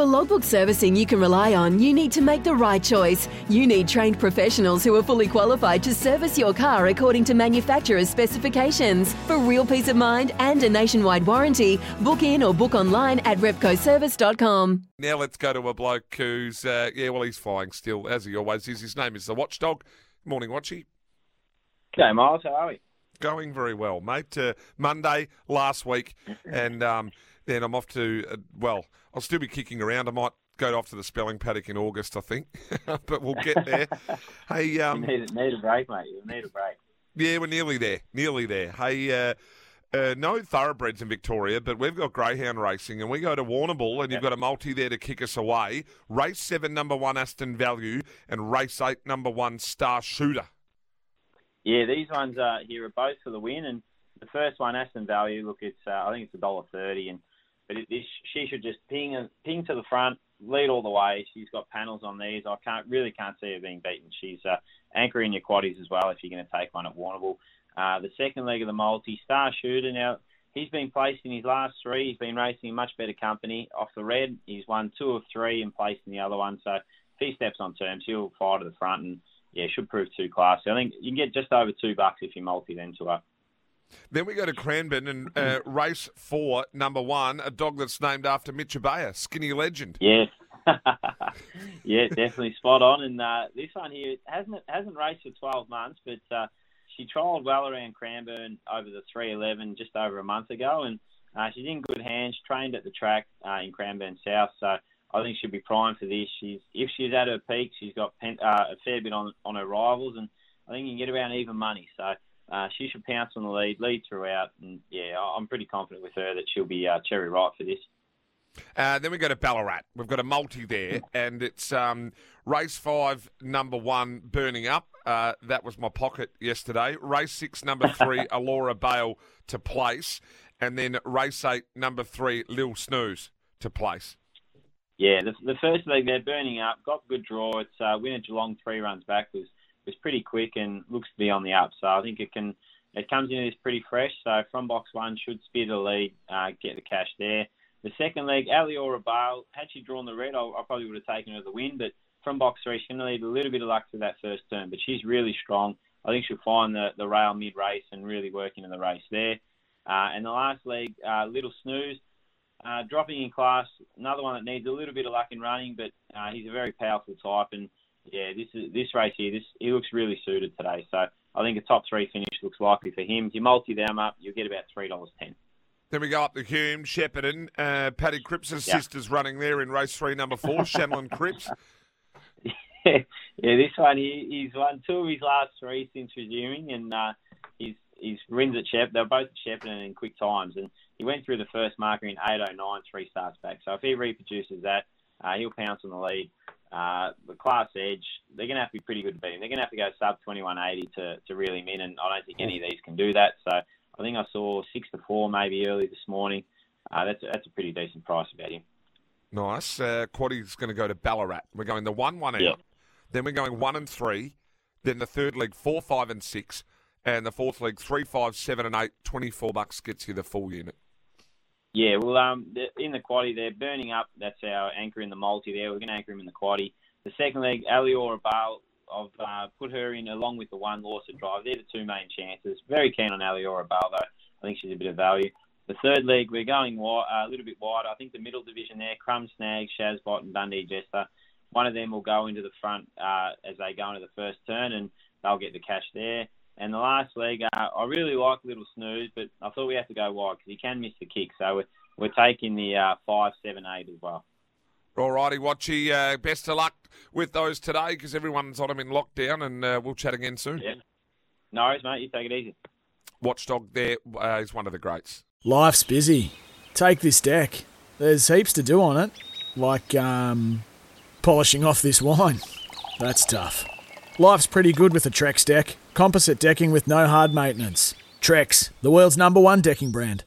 For logbook servicing you can rely on, you need to make the right choice. You need trained professionals who are fully qualified to service your car according to manufacturer's specifications. For real peace of mind and a nationwide warranty, book in or book online at repcoservice.com. Now let's go to a bloke who's, uh, yeah, well, he's flying still, as he always is. His name is the Watchdog. Morning, Watchy. G'day, Miles. How are we? Going very well, mate. Uh, Monday last week, and um, then I'm off to, uh, well, I'll still be kicking around. I might go off to the spelling paddock in August, I think, but we'll get there. hey, um, you need, need, a break, mate. You need a break. Yeah, we're nearly there. Nearly there. Hey, uh, uh, no thoroughbreds in Victoria, but we've got greyhound racing, and we go to Warrnambool, and you've got a multi there to kick us away. Race seven, number one Aston Value, and race eight, number one Star Shooter. Yeah, these ones uh, here are both for the win, and the first one, Aston Value. Look, it's uh, I think it's a dollar thirty, and but it, this, she should just ping ping to the front, lead all the way. She's got panels on these. I can't really can't see her being beaten. She's uh, anchoring your quaddies as well if you're going to take one at Warrnambool. Uh, the second leg of the multi, Star Shooter. Now he's been placed in his last three. He's been racing in much better company. Off the red, he's won two of three and placed in the other one. So if he steps on terms, he'll fire to the front and yeah, should prove too classy. I think you can get just over two bucks if you multi then to her. Then we go to Cranbourne and uh, race four, number one, a dog that's named after Mitch Abaya, skinny legend. Yes. yeah, definitely spot on. And uh, this one here hasn't hasn't raced for 12 months, but uh, she trialled well around Cranbourne over the 311 just over a month ago, and uh, she's in good hands. Trained at the track uh, in Cranbourne South, so I think she'll be primed for this. She's if she's at her peak, she's got pen, uh, a fair bit on on her rivals, and I think you can get around even money. So uh, she should pounce on the lead, lead throughout, and yeah, I'm pretty confident with her that she'll be uh, cherry ripe for this. Uh, then we go to Ballarat. We've got a multi there, and it's um, race five, number one, burning up. Uh, that was my pocket yesterday. Race six, number three, Aliora Bale to place, and then race eight, number three, Lil Snooze to place. Yeah, the, the first leg they're burning up. Got good draw. It's uh, winner Geelong three runs back was was pretty quick and looks to be on the up. So I think it can it comes into this pretty fresh. So from box one should spear the lead, uh, get the cash there. The second leg, Aliora Bale, had she drawn the red, I, I probably would have taken her the win, but from box three, she's going to need a little bit of luck for that first turn, but she's really strong. I think she'll find the, the rail mid race and really work into the race there. Uh, and the last leg, uh, Little Snooze, uh, dropping in class, another one that needs a little bit of luck in running, but uh, he's a very powerful type. And yeah, this is this race here, this he looks really suited today. So I think a top three finish looks likely for him. If you multi them up, you'll get about three dollars ten. Then we go up the Hume, Shepparton. Uh, Paddy Cripps' sister's running there in race three, number four, Shanlin Cripps. yeah, this one he, he's won two of his last three since resuming, and uh, he's he's wins at Shep. They're both at Shepparton in quick times, and he went through the first marker in 8:09, three starts back. So if he reproduces that, uh, he'll pounce on the lead. Uh, the class edge, they're going to have to be pretty good to beat him. They're going to have to go sub 2180 to, to really win, and I don't think any of these can do that. So I think I saw six to four maybe early this morning. Uh, that's that's a pretty decent price about him. Nice. Uh, Quaddy's going to go to Ballarat. We're going the one one out. Yep. Then we're going one and three. Then the third leg four, five, and six, and the fourth leg three, five, seven, and eight. Twenty four bucks gets you the full unit. Yeah, well, um, in the quaddy, they're burning up. That's our anchor in the multi there. We're going to anchor him in the quaddy. The second leg, Aliora Bale, I've uh, put her in along with the one Lawson Drive. They're the two main chances. Very keen on Aliora Bale, though. I think she's a bit of value. The third leg, we're going wide, uh, a little bit wider. I think the middle division there, Crumb Snag, Shazbot, and Dundee Jester. One of them will go into the front uh, as they go into the first turn, and they'll get the cash there. And the last leg, uh, I really like Little Snooze, but I thought we have to go wide because he can miss the kick. So we're, we're taking the uh, five, seven, eight as well. All righty, Watchy. Uh, best of luck with those today because everyone's on them in lockdown, and uh, we'll chat again soon. Yeah. No worries, mate. You take it easy. Watchdog there uh, is one of the greats. Life's busy. Take this deck. There's heaps to do on it, like um, polishing off this wine. That's tough. Life's pretty good with a Trex deck. Composite decking with no hard maintenance. Trex, the world's number one decking brand.